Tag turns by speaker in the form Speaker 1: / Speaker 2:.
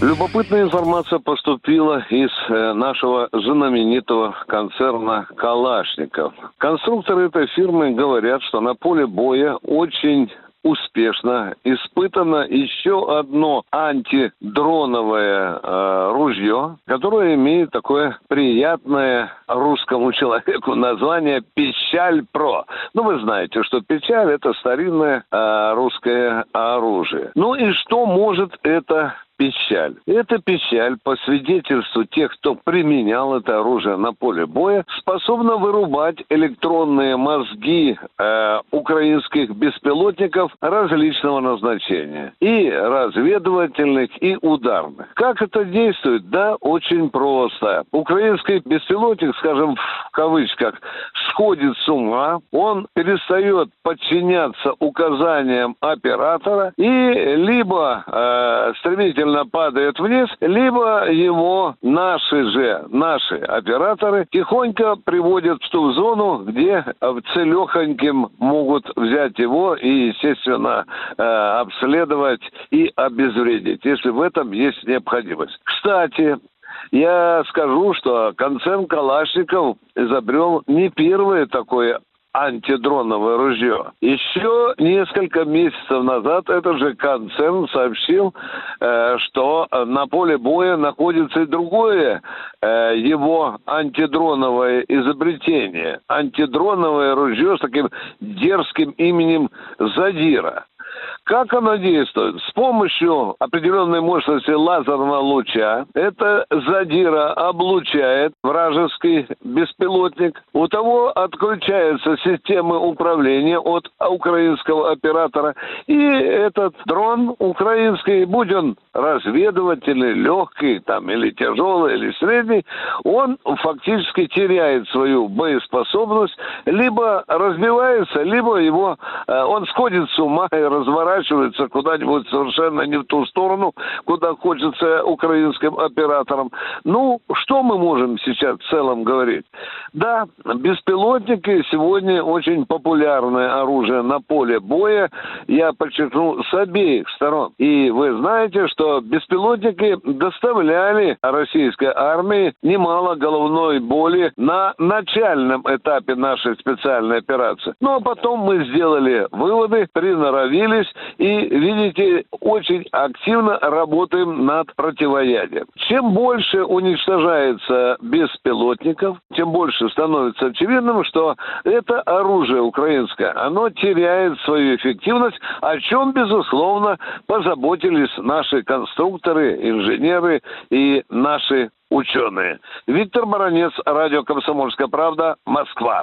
Speaker 1: Любопытная информация поступила из э, нашего знаменитого концерна «Калашников». Конструкторы этой фирмы говорят, что на поле боя очень успешно испытано еще одно антидроновое э, ружье, которое имеет такое приятное русскому человеку название «Печаль Про». Ну, вы знаете, что печаль – это старинное э, русское оружие. Ну и что может это печаль. Эта печаль, по свидетельству тех, кто применял это оружие на поле боя, способна вырубать электронные мозги э, украинских беспилотников различного назначения. И разведывательных, и ударных. Как это действует? Да, очень просто. Украинский беспилотник, скажем в кавычках, сходит с ума, он перестает подчиняться указаниям оператора и либо э, стремительно стремительно падает вниз, либо его наши же, наши операторы тихонько приводят в ту зону, где целехоньким могут взять его и, естественно, э, обследовать и обезвредить, если в этом есть необходимость. Кстати, я скажу, что концерн Калашников изобрел не первое такое антидроновое ружье. Еще несколько месяцев назад этот же концерн сообщил, э, что на поле боя находится и другое э, его антидроновое изобретение. Антидроновое ружье с таким дерзким именем Задира. Как оно действует? С помощью определенной мощности лазерного луча это задира облучает вражеский беспилотник. У того отключается система управления от украинского оператора. И этот дрон украинский, будь он разведывательный, легкий там, или тяжелый, или средний, он фактически теряет свою боеспособность, либо разбивается, либо его, э, он сходит с ума и разворачивается разворачивается куда-нибудь совершенно не в ту сторону, куда хочется украинским операторам. Ну, что мы можем сейчас в целом говорить? Да, беспилотники сегодня очень популярное оружие на поле боя, я подчеркну, с обеих сторон. И вы знаете, что беспилотники доставляли российской армии немало головной боли на начальном этапе нашей специальной операции. Ну, а потом мы сделали выводы, приноровились и, видите, очень активно работаем над противоядием. Чем больше уничтожается беспилотников, тем больше становится очевидным, что это оружие украинское, оно теряет свою эффективность, о чем, безусловно, позаботились наши конструкторы, инженеры и наши ученые. Виктор Баранец, радио «Комсомольская правда», Москва.